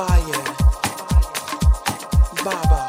Baye, Baba,